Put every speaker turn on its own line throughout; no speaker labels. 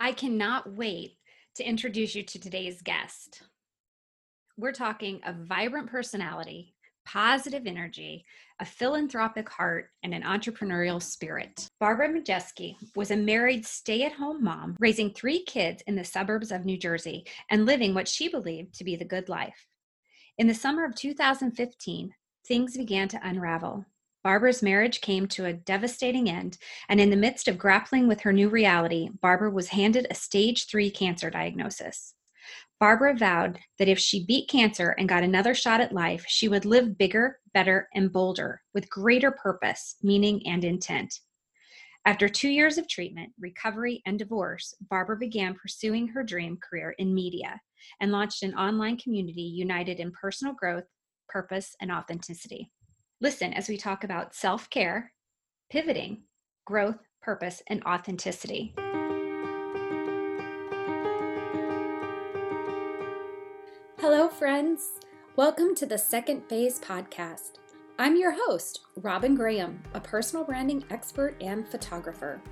I cannot wait to introduce you to today's guest. We're talking a vibrant personality, positive energy, a philanthropic heart, and an entrepreneurial spirit. Barbara Majeski was a married stay at home mom, raising three kids in the suburbs of New Jersey and living what she believed to be the good life. In the summer of 2015, things began to unravel. Barbara's marriage came to a devastating end, and in the midst of grappling with her new reality, Barbara was handed a stage three cancer diagnosis. Barbara vowed that if she beat cancer and got another shot at life, she would live bigger, better, and bolder with greater purpose, meaning, and intent. After two years of treatment, recovery, and divorce, Barbara began pursuing her dream career in media and launched an online community united in personal growth, purpose, and authenticity. Listen as we talk about self care, pivoting, growth, purpose, and authenticity. Hello, friends. Welcome to the Second Phase podcast. I'm your host, Robin Graham, a personal branding expert and photographer.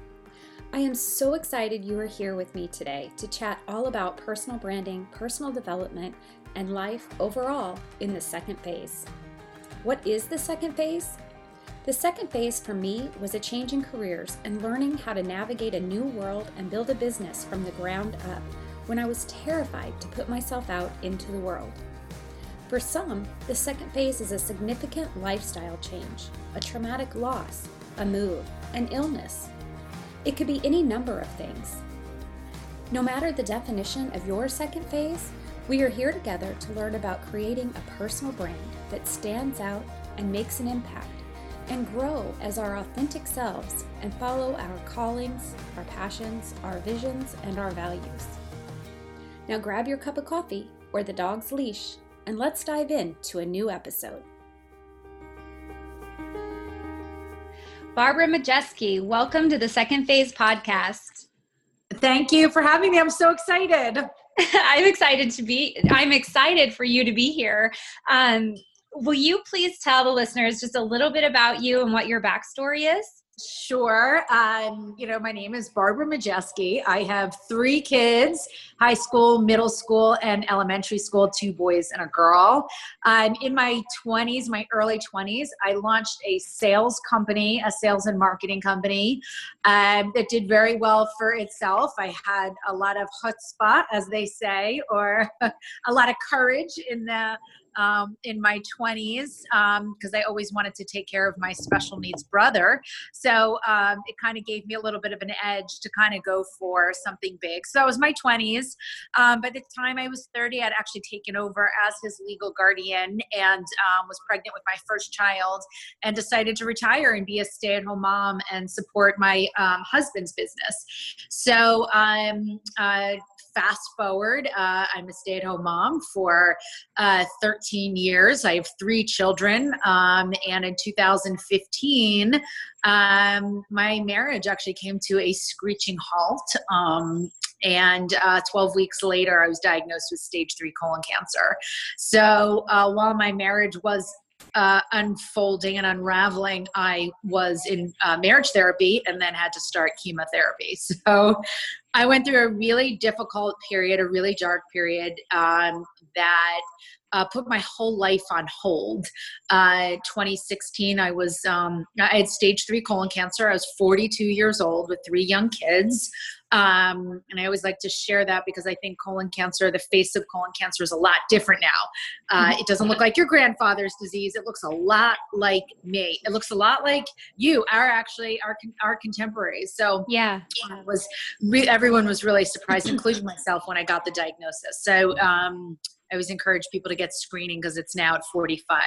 I am so excited you are here with me today to chat all about personal branding, personal development, and life overall in the second phase. What is the second phase? The second phase for me was a change in careers and learning how to navigate a new world and build a business from the ground up when I was terrified to put myself out into the world. For some, the second phase is a significant lifestyle change, a traumatic loss, a move, an illness. It could be any number of things. No matter the definition of your second phase, we are here together to learn about creating a personal brand that stands out and makes an impact, and grow as our authentic selves and follow our callings, our passions, our visions, and our values. Now grab your cup of coffee or the dog's leash, and let's dive in to a new episode. Barbara Majeski, welcome to the Second Phase podcast.
Thank you for having me. I'm so excited.
I'm excited to be. I'm excited for you to be here. Um, will you please tell the listeners just a little bit about you and what your backstory is?
Sure. Um, you know, my name is Barbara Majeski. I have three kids high school, middle school, and elementary school two boys and a girl. Um, in my 20s, my early 20s, I launched a sales company, a sales and marketing company um, that did very well for itself. I had a lot of chutzpah, as they say, or a lot of courage in the um, in my 20s because um, I always wanted to take care of my special needs brother. So um, it kind of gave me a little bit of an edge to kind of go for something big. So that was my 20s. Um, by the time I was 30, I'd actually taken over as his legal guardian and was pregnant with my first child and decided to retire and be a stay at home mom and support my husband's business. So um, uh, fast forward, uh, I'm a stay at home mom for uh, 13 years. I have three children. Um, and in 2015, um, my marriage actually came to a screeching halt. Um, and uh, 12 weeks later, I was diagnosed with stage three colon cancer. So uh, while my marriage was uh, unfolding and unraveling, I was in uh, marriage therapy and then had to start chemotherapy. So I went through a really difficult period, a really dark period um, that uh, put my whole life on hold. Uh, 2016, I was um, I had stage three colon cancer. I was 42 years old with three young kids. Um, and I always like to share that because I think colon cancer, the face of colon cancer, is a lot different now. Uh, mm-hmm. it doesn't look like your grandfather's disease. It looks a lot like me. It looks a lot like you, our actually our our contemporaries. So
yeah,
was re- everyone was really surprised, including myself, when I got the diagnosis. So um, I always encourage people to get screening because it's now at 45.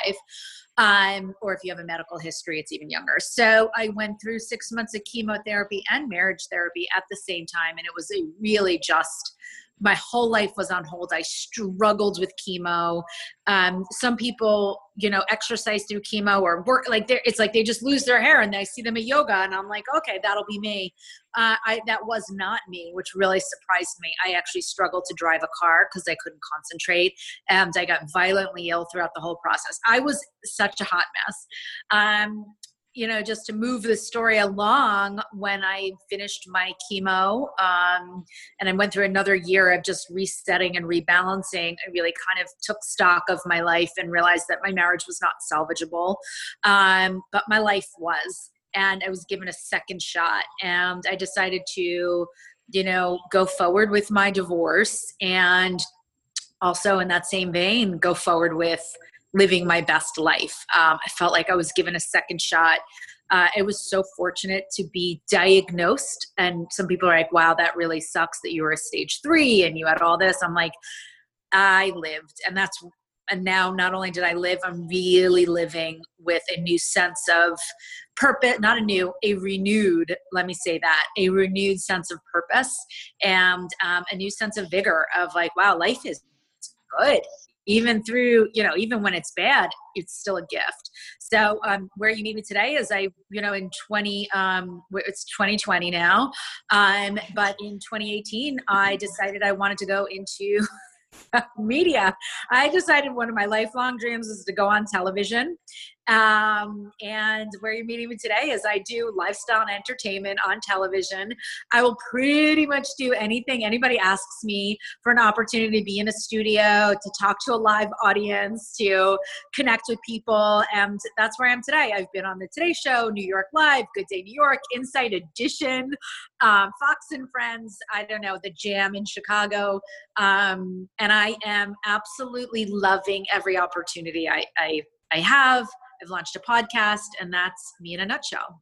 Um, or if you have a medical history, it's even younger. So I went through six months of chemotherapy and marriage therapy at the same time, and it was a really just my whole life was on hold. I struggled with chemo. Um, some people, you know, exercise through chemo or work like it's like they just lose their hair and I see them at yoga and I'm like, okay, that'll be me. Uh, I, that was not me, which really surprised me. I actually struggled to drive a car because I couldn't concentrate and I got violently ill throughout the whole process. I was such a hot mess. Um, you know, just to move the story along, when I finished my chemo um, and I went through another year of just resetting and rebalancing, I really kind of took stock of my life and realized that my marriage was not salvageable, um, but my life was. And I was given a second shot, and I decided to, you know, go forward with my divorce and also in that same vein go forward with living my best life. Um, I felt like I was given a second shot. Uh, I was so fortunate to be diagnosed. And some people are like, wow, that really sucks that you were a stage three and you had all this. I'm like, I lived. And that's, and now not only did I live, I'm really living with a new sense of purpose, not a new, a renewed, let me say that, a renewed sense of purpose and um, a new sense of vigor of like, wow, life is good even through you know even when it's bad it's still a gift. So um, where you meet me today is i you know in 20 um, it's 2020 now um, but in 2018 i decided i wanted to go into media. I decided one of my lifelong dreams is to go on television um, and where you're meeting me today is I do lifestyle and entertainment on television. I will pretty much do anything anybody asks me for an opportunity to be in a studio, to talk to a live audience, to connect with people. And that's where I am today. I've been on the Today Show, New York Live, Good Day New York, Inside Edition, um, Fox and Friends, I don't know, The Jam in Chicago. Um, and I am absolutely loving every opportunity I, I, I have. I've launched a podcast, and that's me in a nutshell.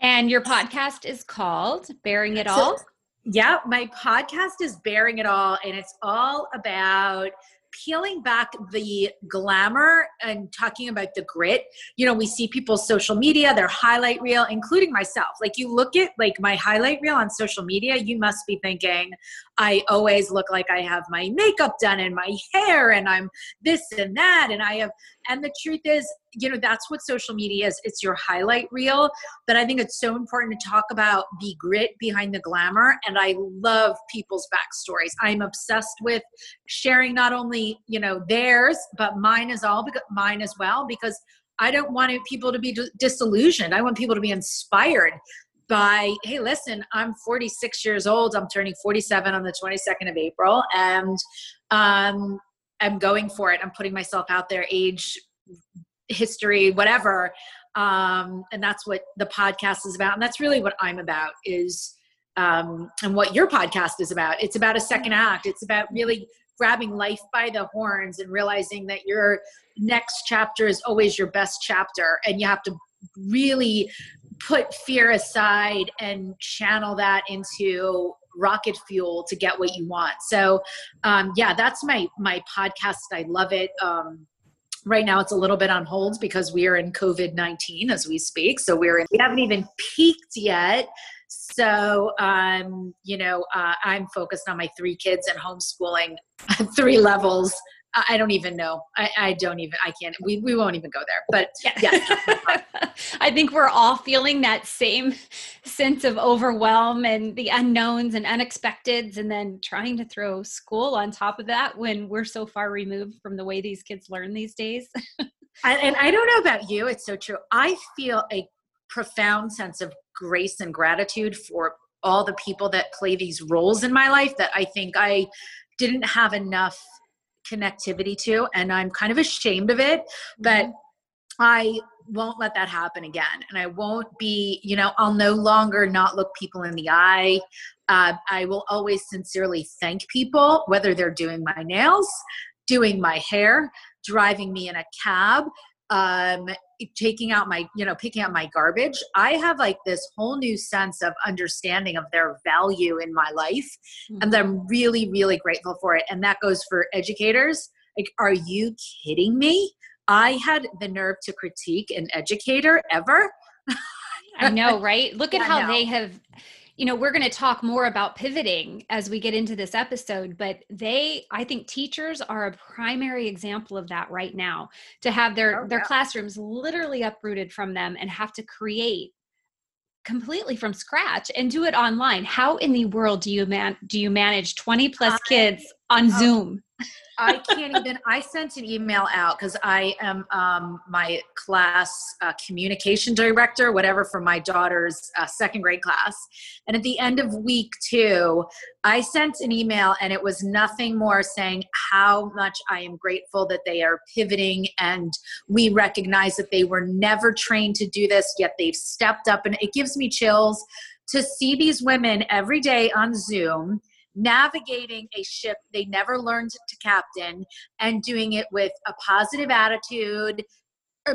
And your podcast is called Baring It All? So,
yeah, my podcast is Baring It All, and it's all about peeling back the glamour and talking about the grit you know we see people's social media their highlight reel including myself like you look at like my highlight reel on social media you must be thinking i always look like i have my makeup done and my hair and i'm this and that and i have and the truth is you know that's what social media is. It's your highlight reel but i think it's so important to talk about the grit behind the glamour and i love people's backstories. I'm obsessed with sharing not only you know theirs but mine as all mine as well because i don't want people to be disillusioned. I want people to be inspired by hey listen i'm 46 years old i'm turning 47 on the 22nd of april and um i'm going for it i'm putting myself out there age history, whatever. Um, and that's what the podcast is about. And that's really what I'm about is, um, and what your podcast is about. It's about a second act. It's about really grabbing life by the horns and realizing that your next chapter is always your best chapter. And you have to really put fear aside and channel that into rocket fuel to get what you want. So, um, yeah, that's my, my podcast. I love it. Um, right now it's a little bit on hold because we are in covid-19 as we speak so we're in, we haven't even peaked yet so um, you know uh, i'm focused on my three kids and homeschooling three levels I don't even know. I, I, don't even, I can't, we, we won't even go there. But yeah.
I think we're all feeling that same sense of overwhelm and the unknowns and unexpecteds, and then trying to throw school on top of that when we're so far removed from the way these kids learn these days.
and, and I don't know about you, it's so true. I feel a profound sense of grace and gratitude for all the people that play these roles in my life that I think I didn't have enough connectivity to and i'm kind of ashamed of it but mm-hmm. i won't let that happen again and i won't be you know i'll no longer not look people in the eye uh, i will always sincerely thank people whether they're doing my nails doing my hair driving me in a cab um, taking out my you know picking out my garbage i have like this whole new sense of understanding of their value in my life mm-hmm. and i'm really really grateful for it and that goes for educators. Like are you kidding me? I had the nerve to critique an educator ever.
I know right? Look at yeah, how they have you know we're going to talk more about pivoting as we get into this episode but they i think teachers are a primary example of that right now to have their oh, their yeah. classrooms literally uprooted from them and have to create completely from scratch and do it online how in the world do you man do you manage 20 plus kids on oh, zoom
I can't even. I sent an email out because I am um, my class uh, communication director, whatever, for my daughter's uh, second grade class. And at the end of week two, I sent an email, and it was nothing more saying how much I am grateful that they are pivoting, and we recognize that they were never trained to do this, yet they've stepped up, and it gives me chills to see these women every day on Zoom navigating a ship they never learned to captain and doing it with a positive attitude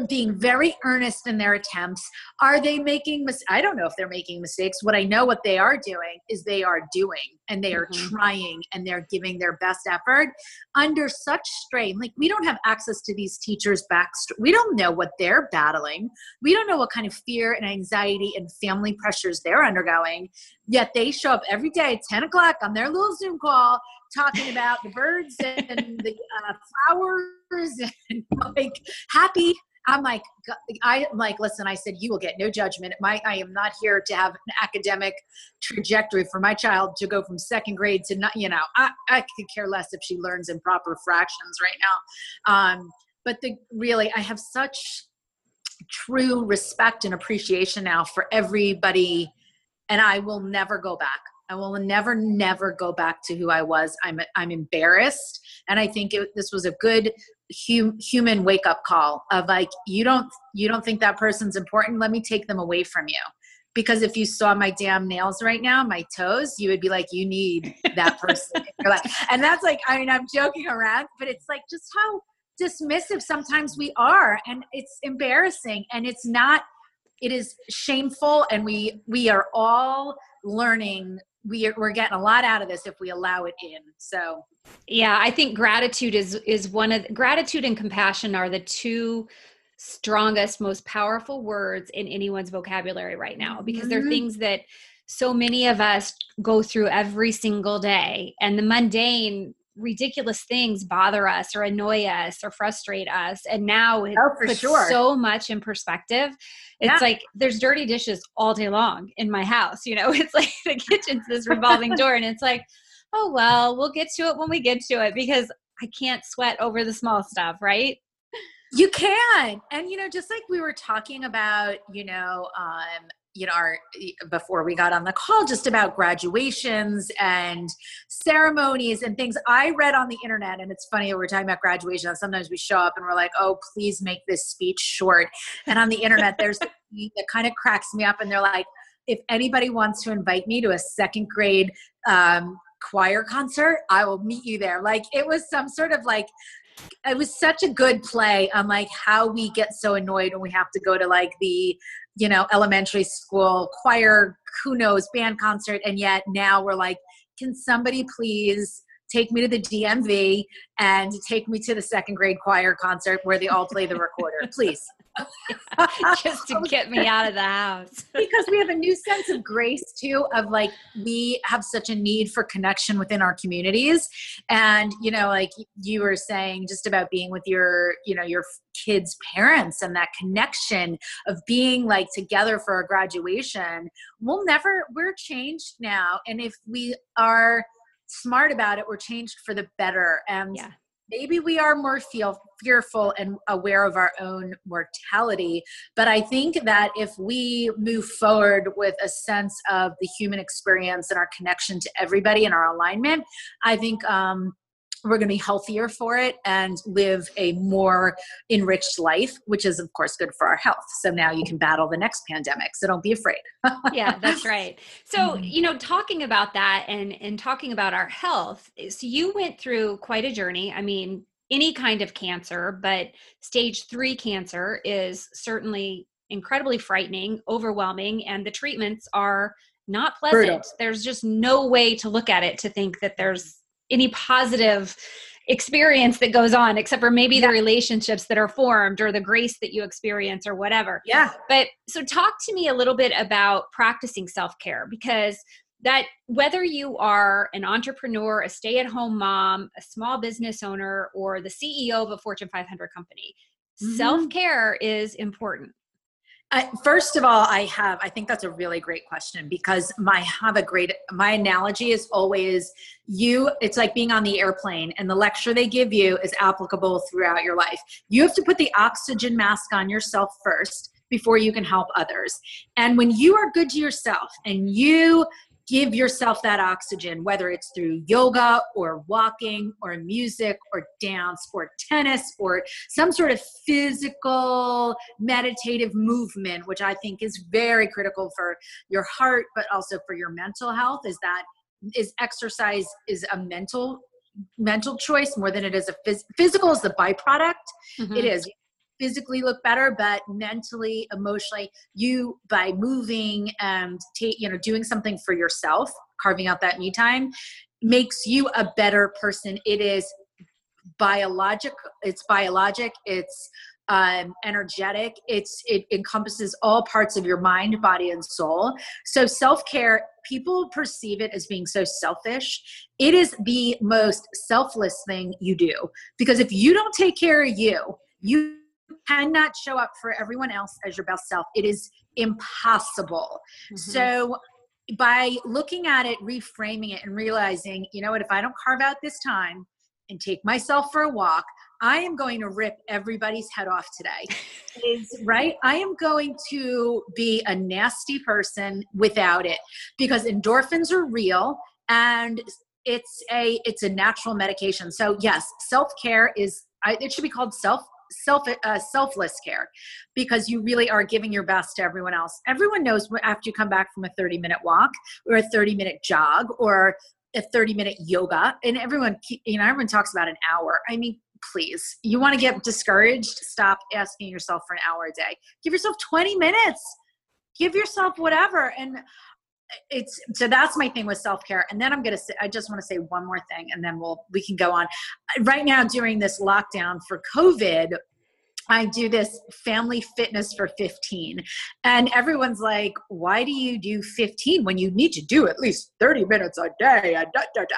being very earnest in their attempts. Are they making mis- I don't know if they're making mistakes. What I know what they are doing is they are doing and they are mm-hmm. trying and they're giving their best effort under such strain. Like we don't have access to these teachers' backstory. We don't know what they're battling. We don't know what kind of fear and anxiety and family pressures they're undergoing. Yet they show up every day at 10 o'clock on their little Zoom call talking about the birds and the uh, flowers and like happy I'm like, I'm like, listen, I said, you will get no judgment. My, I am not here to have an academic trajectory for my child to go from second grade to not, you know, I, I could care less if she learns improper fractions right now. Um, but the really, I have such true respect and appreciation now for everybody, and I will never go back. I will never, never go back to who I was. I'm, I'm embarrassed, and I think it, this was a good hum, human wake up call of like, you don't, you don't think that person's important. Let me take them away from you. Because if you saw my damn nails right now, my toes, you would be like, you need that person. and that's like, I mean, I'm joking around, but it's like just how dismissive sometimes we are, and it's embarrassing, and it's not. It is shameful, and we we are all learning we are, we're getting a lot out of this if we allow it in so
yeah i think gratitude is is one of gratitude and compassion are the two strongest most powerful words in anyone's vocabulary right now because mm-hmm. they're things that so many of us go through every single day and the mundane ridiculous things bother us or annoy us or frustrate us. And now it oh, puts sure. so much in perspective. It's yeah. like there's dirty dishes all day long in my house you know? It's like the kitchen's this revolving door and it's like oh well we'll get to it when we get to it because i can't sweat over the small stuff right?
You can. And you know just like we were talking about you know um you know our before we got on the call just about graduations and ceremonies and things i read on the internet and it's funny we're talking about graduation and sometimes we show up and we're like oh please make this speech short. And on the internet there's that kind of cracks me up and they're like if anybody wants to invite me to a second grade um, choir concert i will meet you there. Like it was some sort of like it was such a good play on like how we get so annoyed when we have to go to like the you know, elementary school choir, who knows, band concert. And yet now we're like, can somebody please take me to the DMV and take me to the second grade choir concert where they all play the recorder, please.
just to get me out of the house.
because we have a new sense of grace too of like we have such a need for connection within our communities. And you know like you were saying just about being with your you know your kids parents and that connection of being like together for a graduation. We'll never we're changed now. And if we are smart about it we're changed for the better. And yeah maybe we are more feel fearful and aware of our own mortality but i think that if we move forward with a sense of the human experience and our connection to everybody and our alignment i think um, we're going to be healthier for it and live a more enriched life, which is, of course, good for our health. So now you can battle the next pandemic. So don't be afraid.
yeah, that's right. So, mm-hmm. you know, talking about that and, and talking about our health, so you went through quite a journey. I mean, any kind of cancer, but stage three cancer is certainly incredibly frightening, overwhelming, and the treatments are not pleasant. Brutal. There's just no way to look at it to think that there's any positive experience that goes on except for maybe yeah. the relationships that are formed or the grace that you experience or whatever.
Yeah.
But so talk to me a little bit about practicing self-care because that whether you are an entrepreneur, a stay-at-home mom, a small business owner or the CEO of a Fortune 500 company, mm-hmm. self-care is important.
I, first of all, I have, I think that's a really great question because my have a great, my analogy is always you, it's like being on the airplane and the lecture they give you is applicable throughout your life. You have to put the oxygen mask on yourself first before you can help others. And when you are good to yourself and you give yourself that oxygen, whether it's through yoga or walking or music or dance or tennis or some sort of physical meditative movement, which I think is very critical for your heart, but also for your mental health, is that is exercise is a mental mental choice more than it is a phys- physical is the byproduct mm-hmm. it is physically look better but mentally emotionally you by moving and take you know doing something for yourself carving out that me time makes you a better person. It is biologic it's biologic it's um, energetic it's it encompasses all parts of your mind body and soul. So self-care people perceive it as being so selfish. It is the most selfless thing you do because if you don't take care of you you cannot show up for everyone else as your best self. It is impossible. Mm-hmm. So, by looking at it, reframing it, and realizing, you know what, if I don't carve out this time and take myself for a walk, I am going to rip everybody's head off today. is right? I am going to be a nasty person without it because endorphins are real and it's a it's a natural medication. So yes, self-care is I, it should be called self self uh, selfless care because you really are giving your best to everyone else. Everyone knows after you come back from a 30 minute walk or a 30 minute jog or a 30 minute yoga and everyone you know everyone talks about an hour. I mean please you want to get discouraged stop asking yourself for an hour a day. Give yourself 20 minutes. Give yourself whatever and it's so that's my thing with self-care. And then i'm gonna say i just want to say one more thing and then we'll we can go on. Right now during this lockdown for covid I do this family fitness for 15. And everyone's like, why do you do 15 when you need to do at least 30 minutes a day?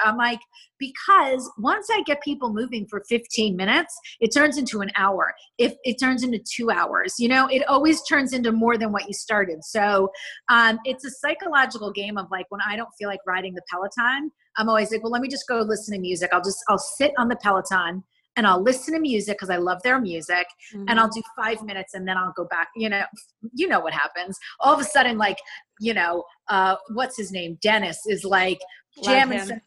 I'm like, because once I get people moving for 15 minutes, it turns into an hour. If it turns into two hours, you know, it always turns into more than what you started. So um, it's a psychological game of like when I don't feel like riding the Peloton, I'm always like, well, let me just go listen to music. I'll just, I'll sit on the Peloton and I'll listen to music because I love their music mm-hmm. and I'll mm-hmm. do five minutes and then I'll go back. You know, you know what happens. All of a sudden, like, you know, uh, what's his name? Dennis is like jamming some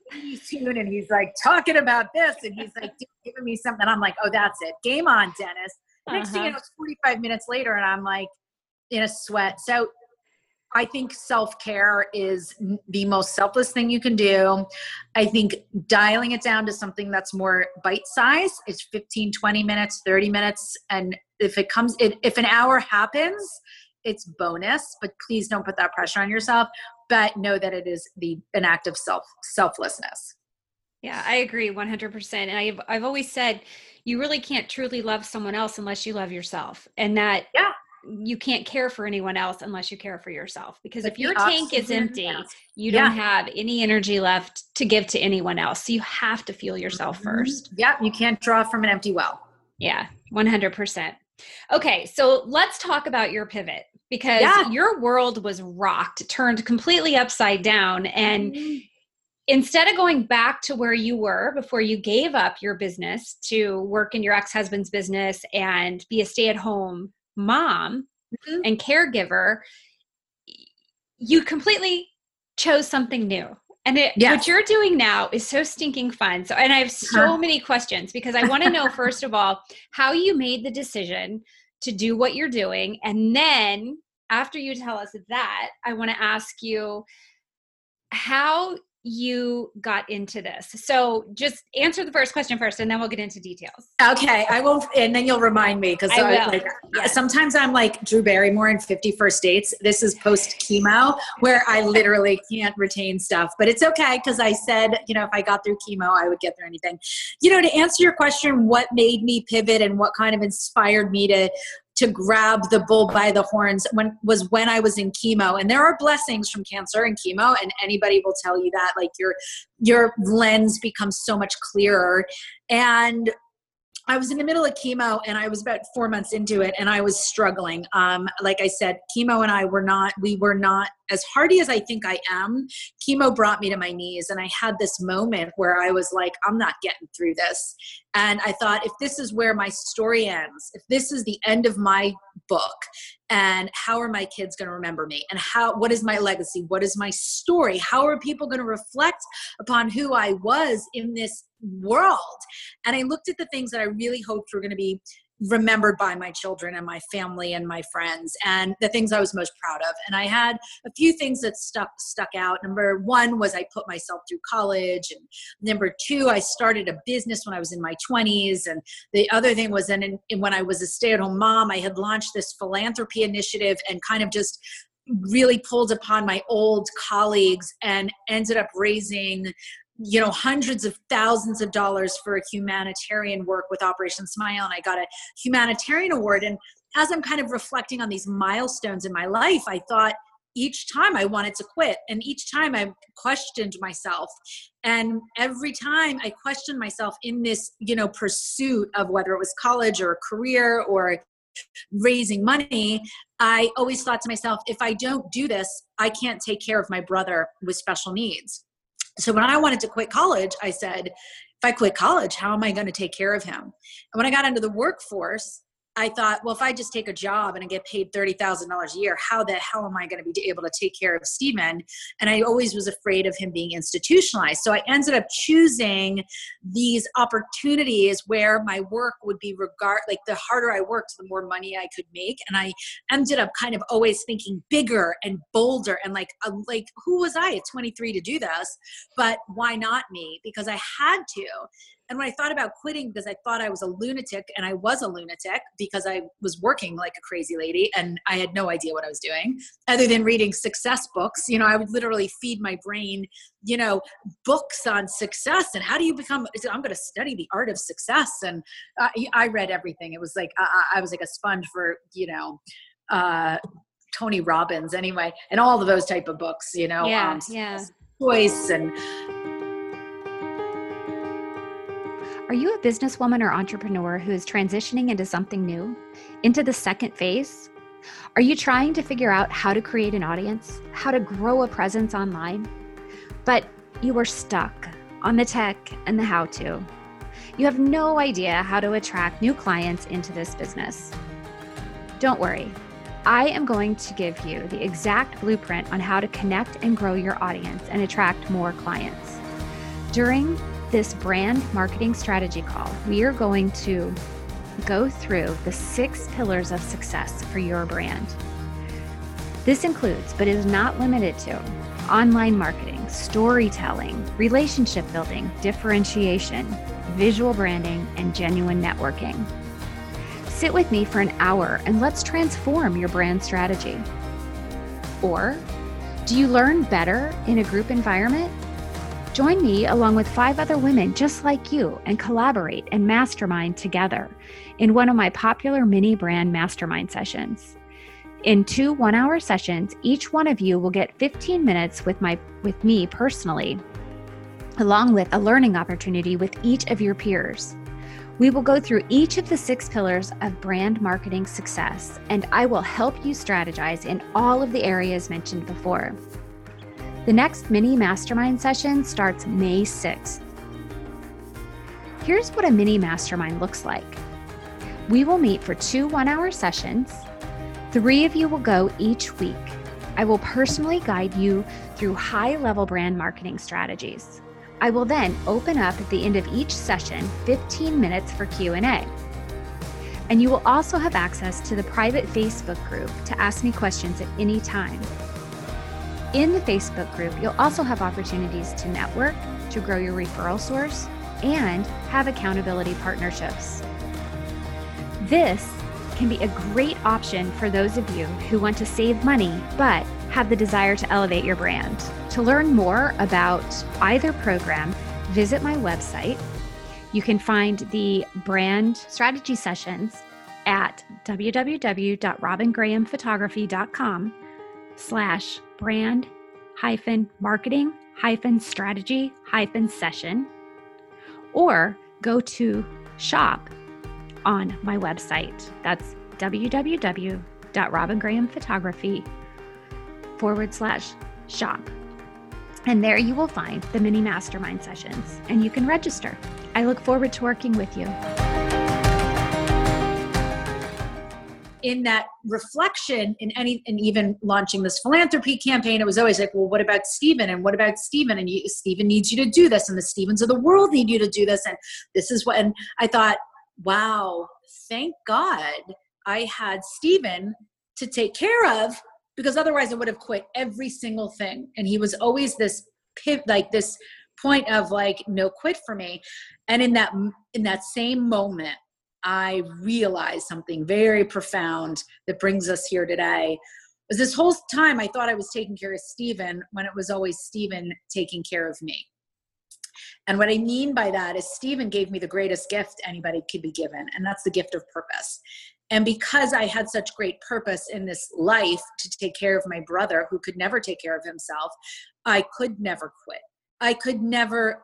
tune and he's like talking about this and he's like giving me something. I'm like, oh, that's it. Game on, Dennis. Next uh-huh. thing you uh-huh. know, it's 45 minutes later and I'm like in a sweat. So I think self care is the most selfless thing you can do. I think dialing it down to something that's more bite size is 15, 20 minutes, 30 minutes. And if it comes, if an hour happens, it's bonus, but please don't put that pressure on yourself. But know that it is the an act of self selflessness.
Yeah, I agree 100%. And I've I've always said you really can't truly love someone else unless you love yourself. And that
yeah
you can't care for anyone else unless you care for yourself because if your tank is empty you don't have any energy left to give to anyone else so you have to feel yourself mm-hmm. first
yeah you can't draw from an empty well
yeah 100% okay so let's talk about your pivot because yeah. your world was rocked turned completely upside down and mm-hmm. instead of going back to where you were before you gave up your business to work in your ex-husband's business and be a stay-at-home mom mm-hmm. and caregiver, you completely chose something new. And it, yes. what you're doing now is so stinking fun. So, and I have so huh. many questions because I want to know, first of all, how you made the decision to do what you're doing. And then after you tell us that, I want to ask you how you got into this. So just answer the first question first and then we'll get into details.
Okay. I won't, and then you'll remind me because like yes. sometimes I'm like Drew Barrymore in Fifty First Dates. This is post chemo where I literally can't retain stuff. But it's okay because I said, you know, if I got through chemo, I would get through anything. You know, to answer your question, what made me pivot and what kind of inspired me to to grab the bull by the horns when was when I was in chemo. And there are blessings from cancer and chemo, and anybody will tell you that. Like your your lens becomes so much clearer. And I was in the middle of chemo and I was about four months into it and I was struggling. Um, like I said, chemo and I were not, we were not as hardy as I think I am. Chemo brought me to my knees and I had this moment where I was like, I'm not getting through this. And I thought, if this is where my story ends, if this is the end of my book, and how are my kids going to remember me? And how, what is my legacy? What is my story? How are people going to reflect upon who I was in this world? And I looked at the things that I really hoped were going to be remembered by my children and my family and my friends and the things I was most proud of. And I had a few things that stuck stuck out. Number one was I put myself through college, and number two, I started a business when I was in my 20s. And the other thing was, and when I was a stay-at-home mom, I had launched this philanthropy initiative and kind of just really pulled upon my old colleagues and ended up raising you know hundreds of thousands of dollars for humanitarian work with operation smile and i got a humanitarian award. And as i'm kind of reflecting on these milestones in my life i thought each time i wanted to quit and each time i questioned myself. And every time i questioned myself in this you know pursuit of whether it was college or a career or raising money i always thought to myself if i don't do this i can't take care of my brother with special needs so when I wanted to quit college, I said, if I quit college, how am I going to take care of him? And when I got into the workforce, I thought, well, if I just take a job and I get paid $30,000 a year, how the hell am I going to be able to take care of Steven? And I always was afraid of him being institutionalized. So I ended up choosing these opportunities where my work would be regard like the harder I worked, the more money I could make. And I ended up kind of always thinking bigger and bolder and like, like who was I at 23 to do this? But why not me? Because I had to. And when I thought about quitting because I thought I was a lunatic, and I was a lunatic because I was working like a crazy lady and I had no idea what I was doing other than reading success books. You know, I would literally feed my brain, you know, books on success and how do you become, I'm going to study the art of success. And I, I read everything. It was like, I, I was like a sponge for, you know, uh, Tony Robbins anyway, and all of those type of books, you know,
yeah, um, yeah.
choice and
Are you a businesswoman or entrepreneur who is transitioning into something new, into the second phase? Are you trying to figure out how to create an audience, how to grow a presence online? But you are stuck on the tech and the how to. You have no idea how to attract new clients into this business. Don't worry. I am going to give you the exact blueprint on how to connect and grow your audience and attract more clients. During this brand marketing strategy call, we are going to go through the six pillars of success for your brand. This includes, but is not limited to, online marketing, storytelling, relationship building, differentiation, visual branding, and genuine networking. Sit with me for an hour and let's transform your brand strategy. Or, do you learn better in a group environment? Join me along with five other women just like you and collaborate and mastermind together in one of my popular mini brand mastermind sessions. In two 1-hour sessions, each one of you will get 15 minutes with my with me personally, along with a learning opportunity with each of your peers. We will go through each of the six pillars of brand marketing success, and I will help you strategize in all of the areas mentioned before. The next mini mastermind session starts May 6th. Here's what a mini mastermind looks like we will meet for two one hour sessions. Three of you will go each week. I will personally guide you through high level brand marketing strategies. I will then open up at the end of each session 15 minutes for Q&A. And you will also have access to the private Facebook group to ask me questions at any time. In the Facebook group, you'll also have opportunities to network, to grow your referral source, and have accountability partnerships. This can be a great option for those of you who want to save money but have the desire to elevate your brand. To learn more about either program, visit my website. You can find the brand strategy sessions at www.robingrahamphotography.com slash brand hyphen marketing hyphen strategy hyphen session or go to shop on my website. That's www.robingrahamphotography forward slash shop. And there you will find the mini mastermind sessions and you can register. I look forward to working with you.
In that reflection in any and even launching this philanthropy campaign it was always like well what about stephen? And what about stephen? And you, stephen needs you to do this and the stevens of the world need you to do this and this is what and i thought wow thank god i had stephen to take care of because otherwise i would have quit every single thing. And he was always this pivot like this point of like no quit for me. And in that in that same moment I realized something very profound that brings us here today. Was this whole time I thought I was taking care of Stephen when it was always Stephen taking care of me. And what I mean by that is Stephen gave me the greatest gift anybody could be given, and that's the gift of purpose. And because I had such great purpose in this life to take care of my brother who could never take care of himself, I could never quit. I could never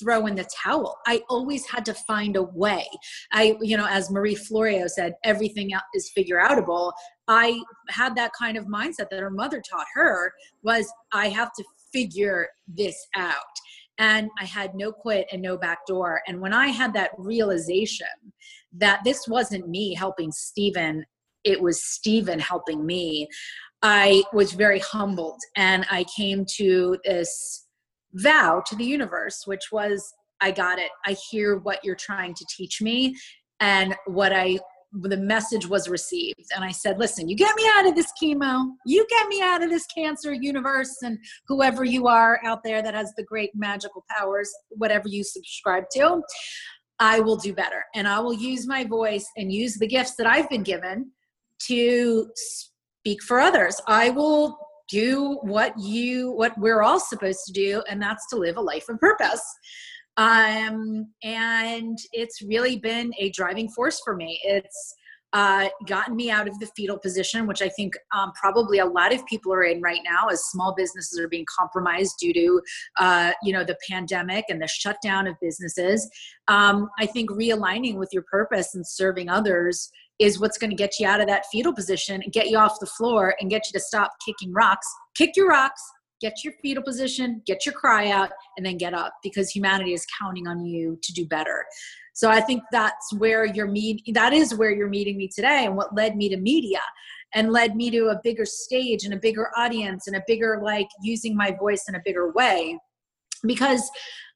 throw in the towel. I always had to find a way. I, you know, as Marie Forleo said, everything is figure outable. I had that kind of mindset that her mother taught her was I have to figure this out. And I had no quit and no back door. And when I had that realization that this wasn't me helping Stephen, it was Stephen helping me, I was very humbled. And I came to this vow to the universe, which was, I got it. I hear what you're trying to teach me. And what I, the message was received. And I said, listen, you get me out of this chemo, you get me out of this cancer universe, and whoever you are out there that has the great magical powers, whatever you subscribe to, I will do better. And I will use my voice and use the gifts that I've been given to speak for others. I will do what you what we're all supposed to do and that's to live a life of purpose um, and it's really been a driving force for me it's uh, gotten me out of the fetal position, which I think um, probably a lot of people are in right now, as small businesses are being compromised due to, uh, you know, the pandemic and the shutdown of businesses. Um, I think realigning with your purpose and serving others is what's going to get you out of that fetal position and get you off the floor and get you to stop kicking rocks. Kick your rocks, get your fetal position, get your cry out, and then get up because humanity is counting on you to do better. So I think that's where you're meet that is where you're meeting me today and what led me to media and led me to a bigger stage and a bigger audience and a bigger like using my voice in a bigger way because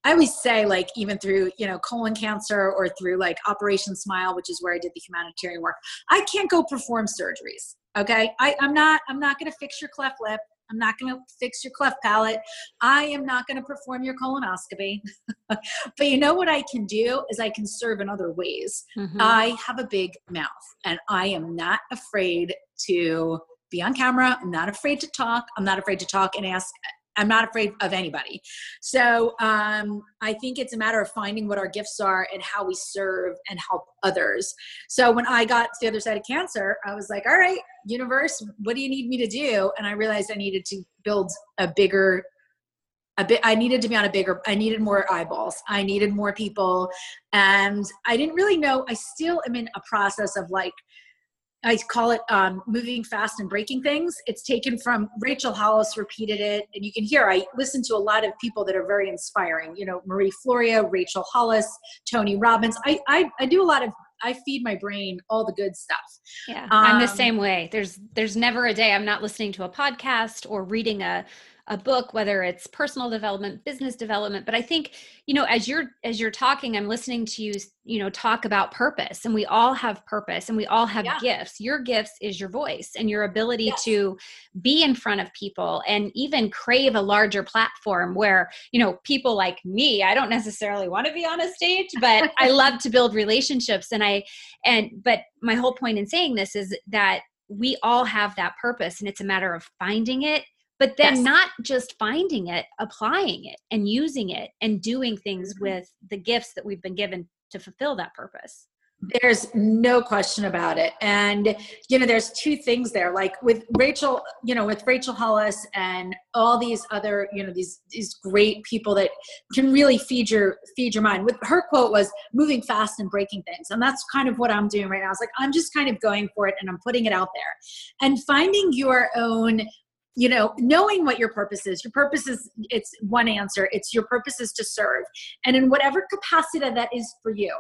I always say, like, even through, you know, colon cancer or through like Operation Smile, which is where I did the humanitarian work, I can't go perform surgeries. Okay. I, I'm not, I'm not going to fix your cleft lip. I'm not going to fix your cleft palate. I am not going to perform your colonoscopy. but you know what I can do is I can serve in other ways. Mm-hmm. I have a big mouth and I am not afraid to be on camera. I'm not afraid to talk. I'm not afraid to talk and ask I'm not afraid of anybody. So um, I think it's a matter of finding what our gifts are and how we serve and help others. So when I got to the other side of cancer, I was like, all right, universe, what do you need me to do? And I realized I needed to build a bigger a bit i needed to be on a bigger i needed more eyeballs i needed more people and i didn't really know i still am in a process of like I call it um, moving fast and breaking things. It's taken from Rachel Hollis repeated it, and you can hear I listen to a lot of people that are very inspiring. You know, Marie Forleo, Rachel Hollis, Tony Robbins. I, I I do a lot of I feed my brain all the good stuff.
Yeah, um, I'm the um, same way. There's there's never a day I'm not listening to a podcast or reading a a book whether it's personal development business development but i think you know as you're as you're talking i'm listening to you you know talk about purpose and we all have purpose and we all have yeah. gifts your gifts is your voice and your ability yes. to be in front of people and even crave a larger platform where you know people like me i don't necessarily want to be on a stage but i love to build relationships and i and but my whole point in saying this is that we all have that purpose and it's a matter of finding it but then yes. not just finding it applying it and using it and doing things mm-hmm. with the gifts that we've been given to fulfill that purpose
There's no question about it. And, you know, there's two things there. Like with Rachel, you know, with Rachel Hollis and all these other, you know, these these great people that can really feed your feed your mind. With her quote was moving fast and breaking things. And that's kind of what I'm doing right now. It's like I'm just kind of going for it and I'm putting it out there. And finding your own you know knowing what your purpose is your purpose is it's one answer it's your purpose is to serve. And in whatever capacity that is for you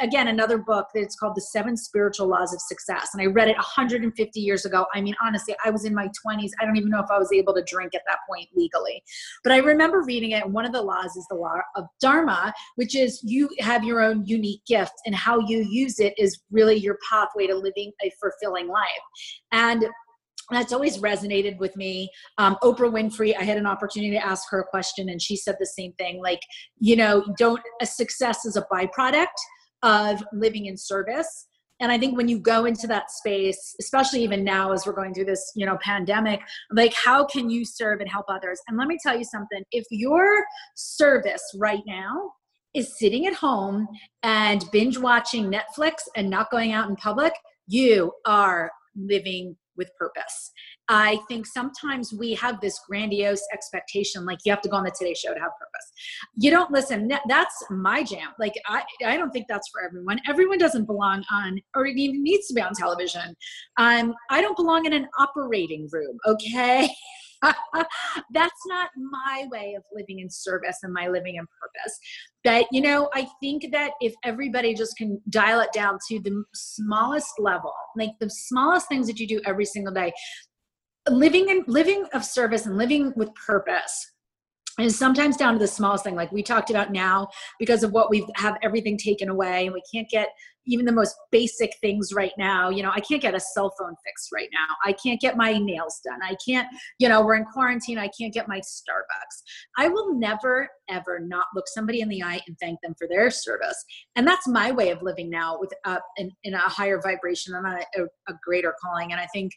again another book that's called the seven spiritual laws of success. And i read it 150 years ago. I mean honestly i was in my 20s i don't even know if i was able to drink at that point legally. But i remember reading it and one of the laws is the law of dharma which is you have your own unique gift and how you use it is really your pathway to living a fulfilling life. And that's always resonated with me. Um, Oprah Winfrey, I had an opportunity to ask her a question, and she said the same thing. Like, you know, don't a success is a byproduct of living in service. And I think when you go into that space, especially even now as we're going through this, you know, pandemic, like how can you serve and help others? And let me tell you something: if your service right now is sitting at home and binge watching Netflix and not going out in public, you are living with purpose. I think sometimes we have this grandiose expectation, like you have to go on the Today Show to have purpose. You don't listen. That's my jam. Like I, I don't think that's for everyone. Everyone doesn't belong on, or even needs to be on television. Um, I don't belong in an operating room. Okay. that's not my way of living in service and my living in purpose. But, you know, I think that if everybody just can dial it down to the smallest level, like the smallest things that you do every single day, living in living of service and living with purpose and sometimes down to the smallest thing like we talked about now because of what we have everything taken away and we can't get even the most basic things right now. You know i can't get a cell phone fixed right now. I can't get my nails done. I can't you know we're in quarantine. I can't get my starbucks. I will never ever not look somebody in the eye and thank them for their service. And that's my way of living now with uh, in, in a higher vibration and a, a greater calling. And i think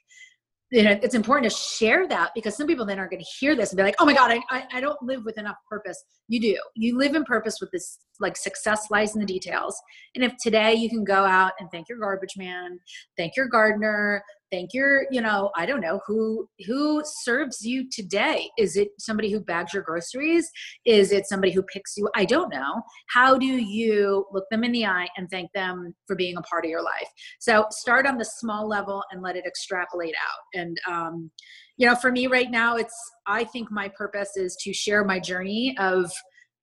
you know, it's important to share that because some people then are going to hear this and be like, oh my God, I, I don't live with enough purpose. You do. You live in purpose with this, like, success lies in the details. And if today you can go out and thank your garbage man, thank your gardener, thank your you know i don't know who who serves you today? Is it somebody who bags your groceries? Is it somebody who picks you? I don't know. How do you look them in the eye and thank them for being a part of your life? So start on the small level and let it extrapolate out. And um, you know for me right now it's i think my purpose is to share my journey of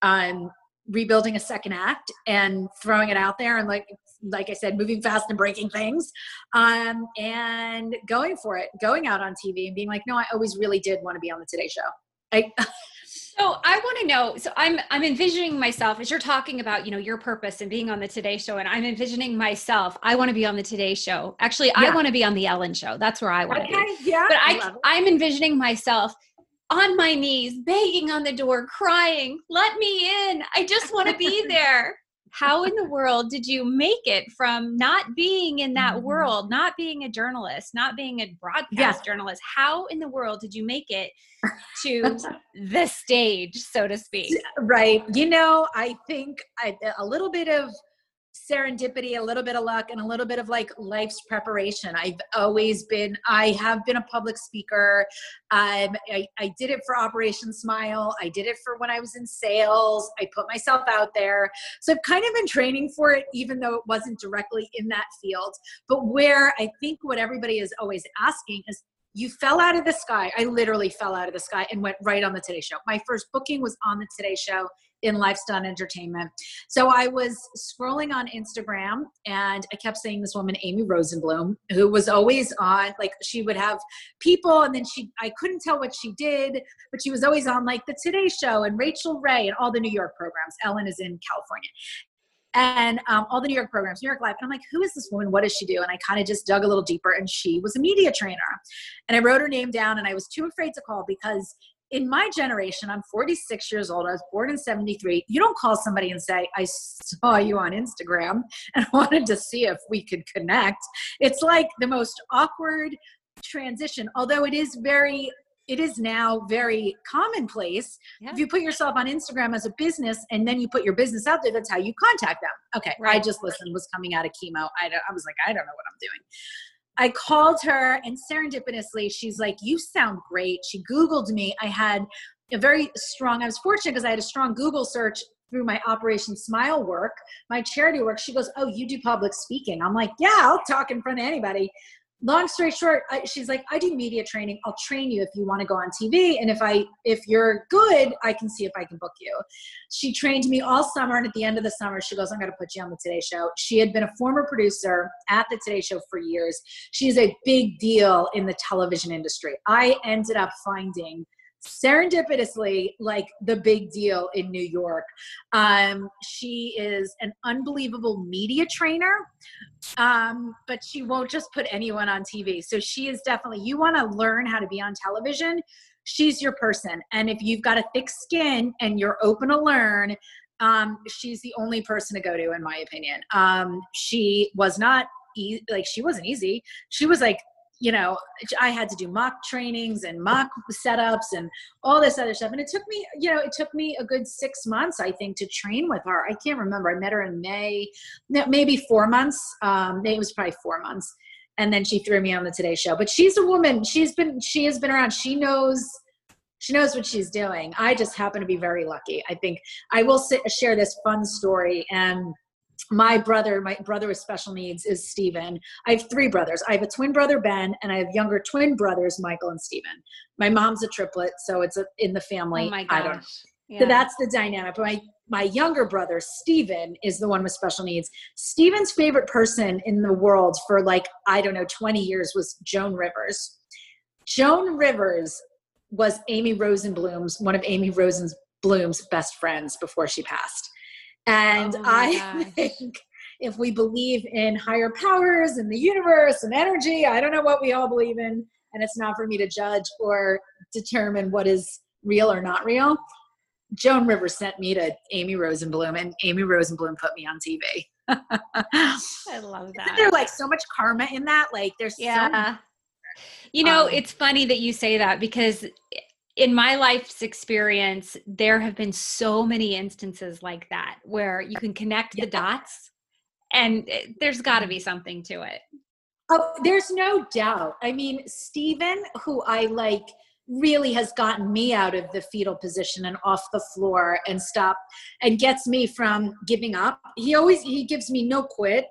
um, rebuilding a second act and throwing it out there and like like I said, moving fast and breaking things, um, and going for it, going out on TV and being like, no, I always really did want to be on the Today Show. I,
So I want to know. So I'm I'm envisioning myself as you're talking about, you know, your purpose and being on the Today Show, and I'm envisioning myself. I want to be on the Today Show. Actually, yeah. I want to be on the Ellen Show. That's where I want okay, to
be. Yeah,
but I, I I'm envisioning myself on my knees, begging on the door, crying, "Let me in! I just want to be there." How in the world did you make it from not being in that mm-hmm. world, not being a journalist, not being a broadcast yeah. journalist? How in the world did you make it to the stage, so to speak?
Right. You know, I think I, a little bit of serendipity, a little bit of luck, and a little bit of like life's preparation. I've always been, I have been a public speaker. Um, I, I did it for Operation Smile. I did it for when I was in sales. I put myself out there. So I've kind of been training for it, even though it wasn't directly in that field. But where I think what everybody is always asking is, you fell out of the sky. I literally fell out of the sky and went right on the Today Show. My first booking was on the Today Show in lifestyle entertainment. So I was scrolling on Instagram and I kept seeing this woman, Amy Rosenblum, who was always on, like she would have people and then she, I couldn't tell what she did, but she was always on like the Today Show and Rachael Ray and all the New York programs. Ellen is in California. And um, all the New York programs, New York Live. And I'm like, who is this woman? What does she do? And I kind of just dug a little deeper, and she was a media trainer. And I wrote her name down, and I was too afraid to call because in my generation, I'm 46 years old. I was born in 73. You don't call somebody and say, I saw you on Instagram and wanted to see if we could connect. It's like the most awkward transition, although it is very it is now very commonplace. Yeah. If you put yourself on Instagram as a business and then you put your business out there, that's how you contact them. Okay, right. I just listened, was coming out of chemo. I, I was like, I don't know what I'm doing. I called her and serendipitously, she's like, You sound great. She Googled me. I had a very strong, I was fortunate because I had a strong Google search through my Operation Smile work, my charity work. She goes, Oh, you do public speaking. I'm like, Yeah, I'll talk in front of anybody long story short I, she's like i do media training. I'll train you if you want to go on tv and if i if you're good i can see if i can book you. She trained me all summer and at the end of the summer she goes i'm going to put you on the today show. She had been a former producer at the today show for years. She's a big deal in the television industry. I ended up finding serendipitously like the big deal in New York. Um, she is an unbelievable media trainer, um, but she won't just put anyone on TV. So she is definitely, you want to learn how to be on television, she's your person. And if you've got a thick skin and you're open to learn, um, she's the only person to go to, in my opinion. Um, she was not e- like she wasn't easy. She was like you know, I had to do mock trainings and mock setups and all this other stuff. And it took me, you know, it took me a good six months, I think, to train with her. I can't remember. I met her in May, maybe four months. Um, it was probably four months. And then she threw me on the Today Show. But she's a woman. She's been, she has been around. She knows, she knows what she's doing. I just happen to be very lucky. I think I will sit, share this fun story and my brother, my brother with special needs is Stephen. I have three brothers. I have a twin brother, Ben, and I have younger twin brothers, Michael and Stephen. My mom's a triplet, so it's a, in the family.
Oh my gosh.
I don't. Yeah. So that's the dynamic. But my, my younger brother, Stephen, is the one with special needs. Stephen's favorite person in the world for like, I don't know, 20 years was Joan Rivers. Joan Rivers was Amy Rosenblum's, one of Amy Rosenblum's best friends before she passed. And oh I think if we believe in higher powers and the universe and energy, I don't know what we all believe in, and it's not for me to judge or determine what is real or not real. Joan Rivers sent me to Amy Rosenblum, and Amy Rosenblum put me on TV.
I love that.
Isn't there like so much karma in that? Like there's yeah. So
you know, um, it's funny that you say that because in my life's experience, there have been so many instances like that where you can connect the dots and there's got to be something to it.
Oh, there's no doubt. I mean, Stephen, who I like, really has gotten me out of the fetal position and off the floor and stop and gets me from giving up. He always he gives me no quit.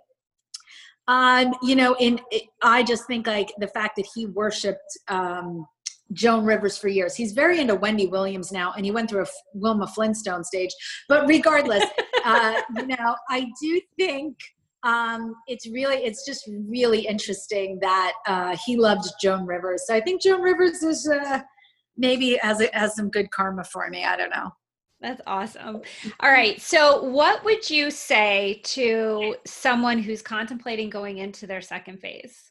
Um, you know, in I just think like the fact that he worshipped um Joan Rivers for years. He's very into Wendy Williams now, and he went through a Wilma Flintstone stage. But regardless, uh, you know, I do think um, it's really, it's just really interesting that uh, he loved Joan Rivers. So I think Joan Rivers is uh, maybe has has some good karma for me. I don't know.
That's awesome. All right. So, what would you say to someone who's contemplating going into their second phase?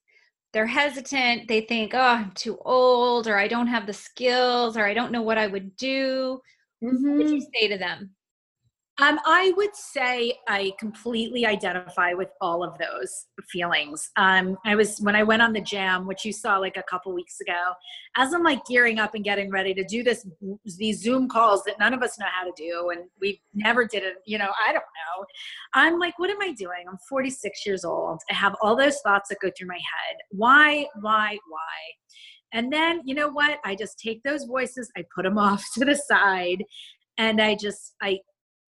They're hesitant. They think, oh, I'm too old, or I don't have the skills, or I don't know what I would do. Mm-hmm. What would you say to them?
Um, I would say I completely identify with all of those feelings. Um, I was when I went on the jam, which you saw like a couple weeks ago. As I'm like gearing up and getting ready to do this, these Zoom calls that none of us know how to do, and we never did it. You know, I don't know. I'm like, what am I doing? I'm 46 years old. I have all those thoughts that go through my head. Why? Why? Why? And then you know what? I just take those voices, I put them off to the side, and I just I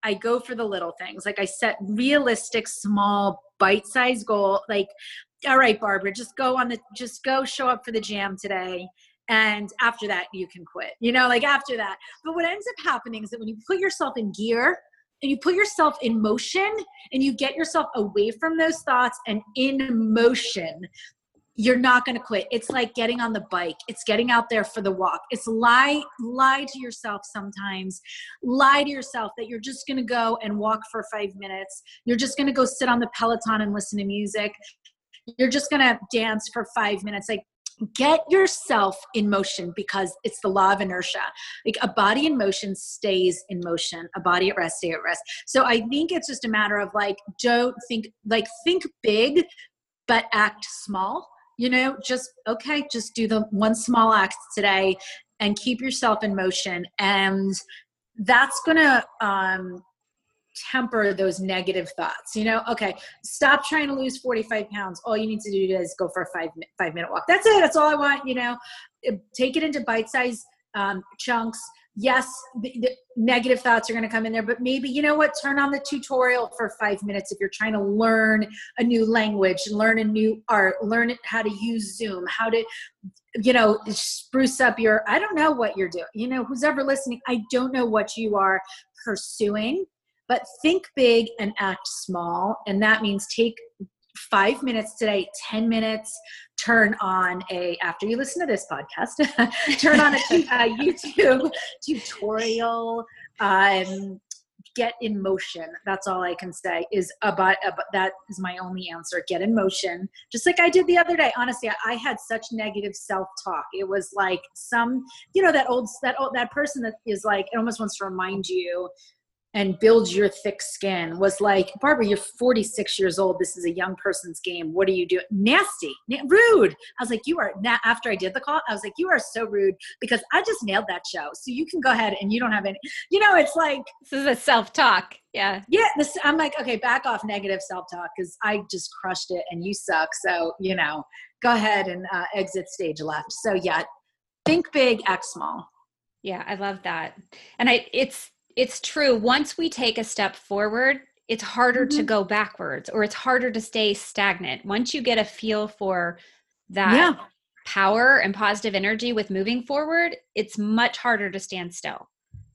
I go for the little things. Like I set realistic, small, bite-sized goal. Like, all right, Barbara, just go on the, just go show up for the jam today. And after that, you can quit. You know, like after that. But what ends up happening is that when you put yourself in gear and you put yourself in motion and you get yourself away from those thoughts and in motion, you're not going to quit. It's like getting on the bike. It's getting out there for the walk. It's lie lie to yourself sometimes. Lie to yourself that you're just going to go and walk for five minutes. You're just going to go sit on the peloton and listen to music. You're just going to dance for five minutes. Like get yourself in motion because it's the law of inertia. Like a body in motion stays in motion. A body at rest stay at rest. So i think it's just a matter of like don't think like think big but act small you know just okay just do the one small act today and keep yourself in motion. And that's gonna um, temper those negative thoughts you know? Okay stop trying to lose 45 pounds. All you need to do is go for a five five minute walk. That's it. That's all i want you know? Take it into bite size um, chunks yes the, the negative thoughts are going to come in there but maybe you know what turn on the tutorial for five minutes if you're trying to learn a new language learn a new art learn how to use zoom how to you know spruce up your i don't know what you're doing you know who's ever listening i don't know what you are pursuing but think big and act small and that means take five minutes today 10 minutes turn on a after you listen to this podcast turn on a, youtube tutorial um, get in motion. That's all i can say is about, about, that is my only answer. Get in motion. Just like i did the other day. Honestly I, I had such negative self-talk. It was like some you know that old that old that person that is like it almost wants to remind you and build your thick skin was like barbara you're 46 years old. This is a young person's game. What are you doing nasty. Rude. I was like you are na-. after i did the call i was like you are so rude because i just nailed that show. So you can go ahead and you don't have any you know it's like
this is a self-talk. Yeah.
Yeah this i'm like okay back off negative self-talk because i just crushed it and you suck. So you know go ahead and uh, exit stage left. So yeah think big act small.
Yeah i love that. And i it's it's true. Once we take a step forward, it's harder mm-hmm. to go backwards or it's harder to stay stagnant. Once you get a feel for that yeah. power and positive energy with moving forward, it's much harder to stand still.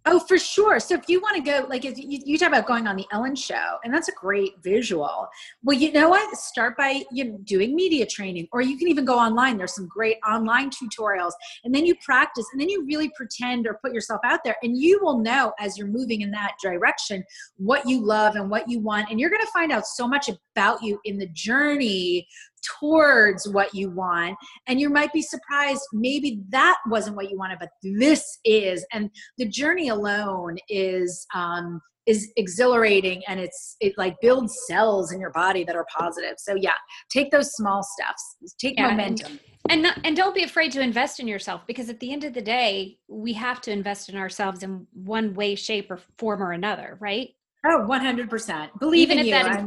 Oh, for sure. So if you want to go, like if you, you, talk about going on the Ellen show, and that's a great visual. Well, you know what? Start by you know, doing media training, or you can even go online. There's some great online tutorials, and then you practice, and then you really pretend or put yourself out there, and you will know as you're moving in that direction what you love and what you want, and you're going to find out so much about you in the journey towards what you want. And you might be surprised maybe that wasn't what you wanted but this is. And the journey alone is um is exhilarating and it's it like builds cells in your body that are positive. So yeah take those small steps. Take yeah, momentum.
and not, and don't be afraid to invest in yourself because at the end of the day we have to invest in ourselves in one way shape or form or another right?
Oh 100% believe Even in you. that,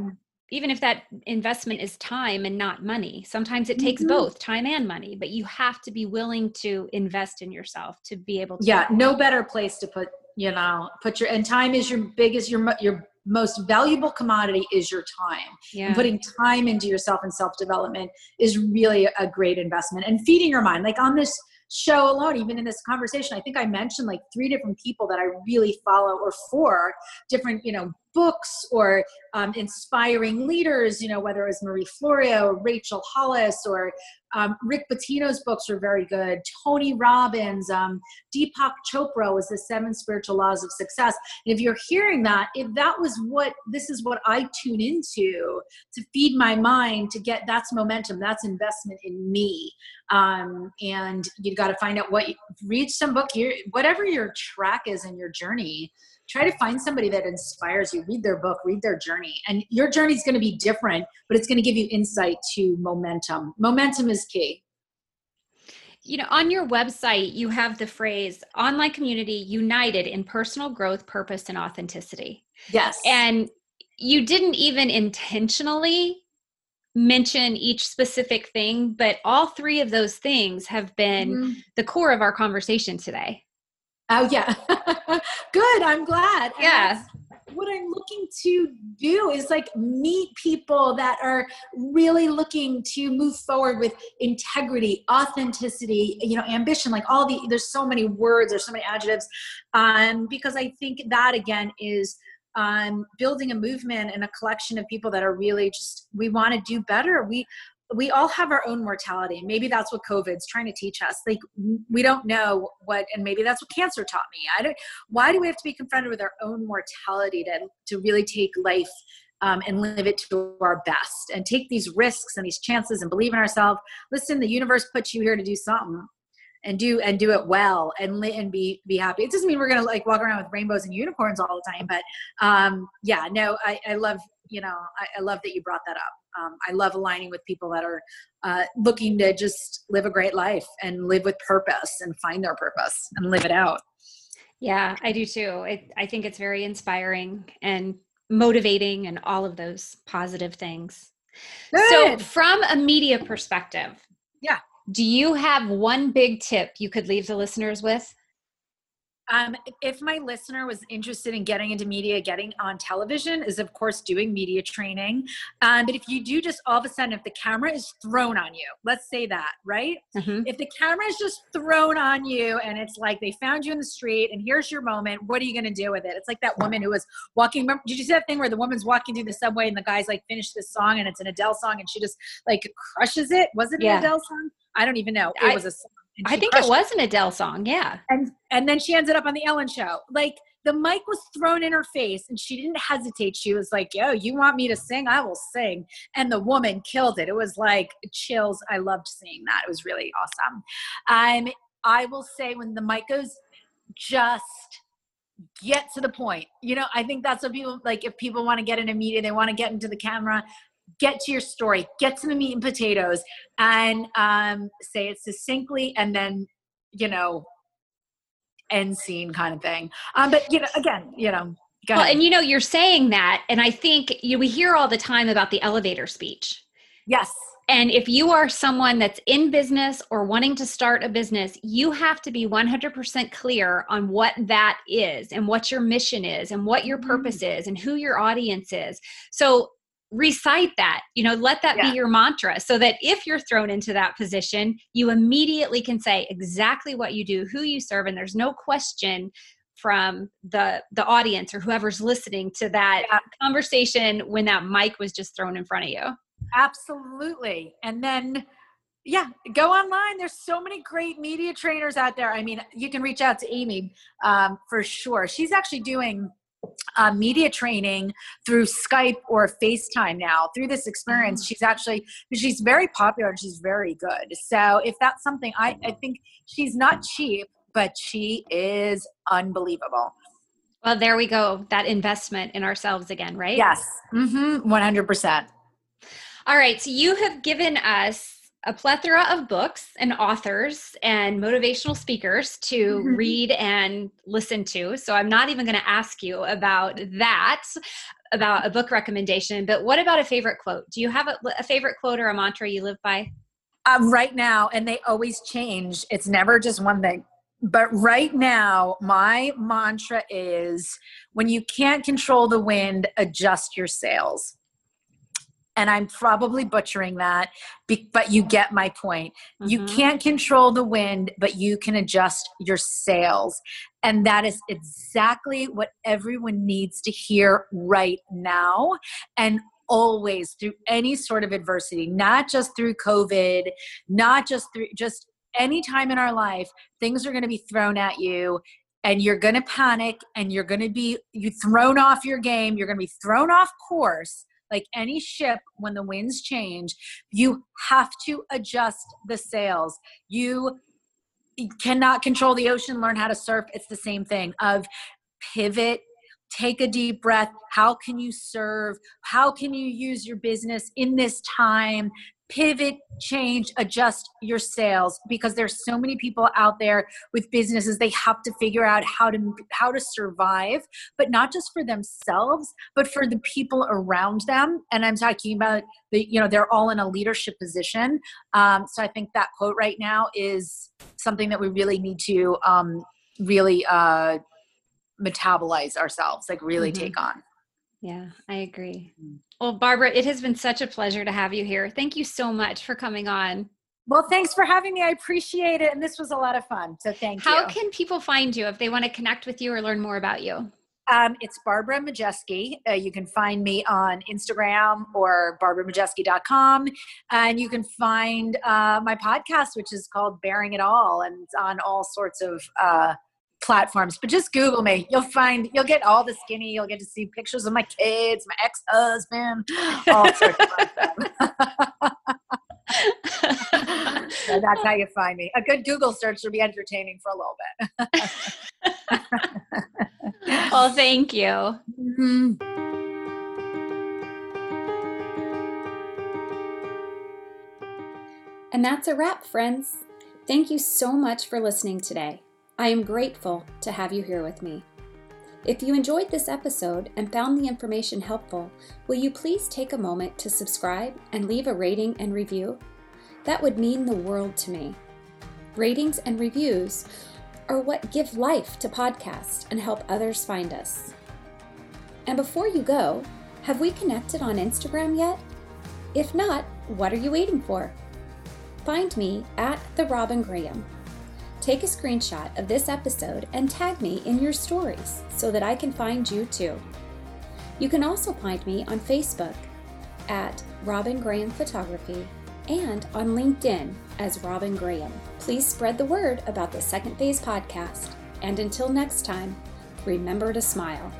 even if that investment is time and not money sometimes it takes mm-hmm. both time and money but you have to be willing to invest in yourself to be able to
yeah no better place to put you know put your and time is your biggest your your most valuable commodity is your time yeah. and putting time into yourself and self development is really a great investment and feeding your mind like on this show alone, even in this conversation, I think I mentioned like three different people that I really follow or four different, you know, books or um, inspiring leaders, you know, whether it was Marie or Rachel Hollis or um, Rick Pitino's books were very good. Tony Robbins, um, Deepak Chopra was the seven spiritual laws of success. And if you're hearing that, if that was what this is what I tune into to feed my mind to get that's momentum, that's investment in me. Um, and you've got to find out what read some book, your, whatever your track is in your journey try to find somebody that inspires you. Read their book read their journey. And your journey is going to be different but it's going to give you insight to momentum. Momentum is key.
You know on your website you have the phrase online community united in personal growth purpose and authenticity.
Yes.
And you didn't even intentionally mention each specific thing but all three of those things have been mm-hmm. the core of our conversation today
Oh yeah. Good. I'm glad.
Yeah.
what I'm looking to do is like meet people that are really looking to move forward with integrity, authenticity, you know, ambition, like all the there's so many words, there's so many adjectives. Um, because I think that again is um, building a movement and a collection of people that are really just we want to do better. We we all have our own mortality. Maybe that's what COVID's trying to teach us. Like we don't know what, and maybe that's what cancer taught me. I don't. Why do we have to be confronted with our own mortality to to really take life um, and live it to our best and take these risks and these chances and believe in ourselves? Listen, the universe puts you here to do something and do and do it well and and be be happy. It doesn't mean we're gonna like walk around with rainbows and unicorns all the time, but um, yeah, no, I, I love you know, I, I love that you brought that up. Um, I love aligning with people that are uh, looking to just live a great life and live with purpose and find their purpose and live it out.
Yeah, I do too. It, I think it's very inspiring and motivating and all of those positive things. Good. So, from a media perspective,
yeah,
do you have one big tip you could leave the listeners with?
Um, if my listener was interested in getting into media, getting on television is of course doing media training. Um, but if you do just all of a sudden, if the camera is thrown on you, let's say that, right? Mm-hmm. If the camera is just thrown on you and it's like they found you in the street and here's your moment, what are you going to do with it? It's like that woman who was walking. Remember, did you see that thing where the woman's walking through the subway and the guy's like, finish this song and it's an Adele song and she just like crushes it? Was it an Adele song? I don't even know. It I, was a song
I think it was an Adele song, yeah.
And and then she ended up on the Ellen show. Like the mic was thrown in her face and she didn't hesitate. She was like, Yo, you want me to sing? I will sing. And the woman killed it. It was like chills. I loved seeing that. It was really awesome. Um, I will say when the mic goes, just get to the point. You know, I think that's what people like if people want to get into media, they want to get into the camera, get to your story, get to the meat and potatoes, and um, say it succinctly, and then you know, end scene kind of thing. Um, but you know, again, you know.
Well, and you know, you're saying that, and I think you know, we hear all the time about the elevator speech.
Yes.
And if you are someone that's in business or wanting to start a business, you have to be 100% clear on what that is and what your mission is and what your purpose mm. is and who your audience is. So recite that you know let that yeah. be your mantra so that if you're thrown into that position you immediately can say exactly what you do who you serve and there's no question from the the audience or whoever's listening to that yeah. conversation when that mic was just thrown in front of you.
Absolutely. And then yeah go online. There's so many great media trainers out there. I mean you can reach out to amy um, for sure. She's actually doing uh, media training through Skype or FaceTime now. Through this experience, mm-hmm. she's actually she's very popular and she's very good. So if that's something I, I think she's not cheap, but she is unbelievable.
Well, there we go. That investment in ourselves again, right?
Yes. Mm-hmm. 100%.
All right. So you have given us a plethora of books and authors and motivational speakers to mm-hmm. read and listen to. So I'm not even going to ask you about that, about a book recommendation, but what about a favorite quote? Do you have a, a favorite quote or a mantra you live by?
Um, right now, and they always change. It's never just one thing. But right now, my mantra is when you can't control the wind, adjust your sails and I'm probably butchering that, but you get my point. Mm-hmm. You can't control the wind, but you can adjust your sails. And that is exactly what everyone needs to hear right now. And always through any sort of adversity, not just through COVID, not just through just any time in our life, things are going to be thrown at you and you're going to panic and you're going to be you thrown off your game, you're going to be thrown off course like any ship when the winds change you have to adjust the sails. You cannot control the ocean learn how to surf. It's the same thing of pivot take a deep breath. How can you serve? How can you use your business in this time pivot, change, adjust your sales because there's so many people out there with businesses they have to figure out how to how to survive, but not just for themselves, but for the people around them. And I'm talking about the you know they're all in a leadership position. Um, so I think that quote right now is something that we really need to um, really uh, metabolize ourselves, like really mm-hmm. take on.
Yeah, I agree. Mm. Well, Barbara, it has been such a pleasure to have you here. Thank you so much for coming on.
Well, thanks for having me. I appreciate it. And this was a lot of fun. So thank
How you. How can people find you if they want to connect with you or learn more about you?
Um, it's Barbara Majeski. Uh, you can find me on Instagram or barbaramajeski.com. And you can find uh, my podcast, which is called Baring It All, and it's on all sorts of uh, platforms, but just Google me. You'll find, you'll get all the skinny. You'll get to see pictures of my kids, my ex husband, all sorts of stuff. so that's how you find me. A good Google search will be entertaining for a little
bit. well, thank you. Mm-hmm. And that's a wrap, friends. Thank you so much for listening today. I am grateful to have you here with me. If you enjoyed this episode and found the information helpful, will you please take a moment to subscribe and leave a rating and review? That would mean the world to me. Ratings and reviews are what give life to podcasts and help others find us. And before you go, have we connected on Instagram yet? If not, what are you waiting for? Find me at the Robin Graham Take a screenshot of this episode and tag me in your stories so that I can find you too. You can also find me on Facebook at Robin Graham Photography and on LinkedIn as Robin Graham. Please spread the word about the Second Phase podcast. And until next time, remember to smile.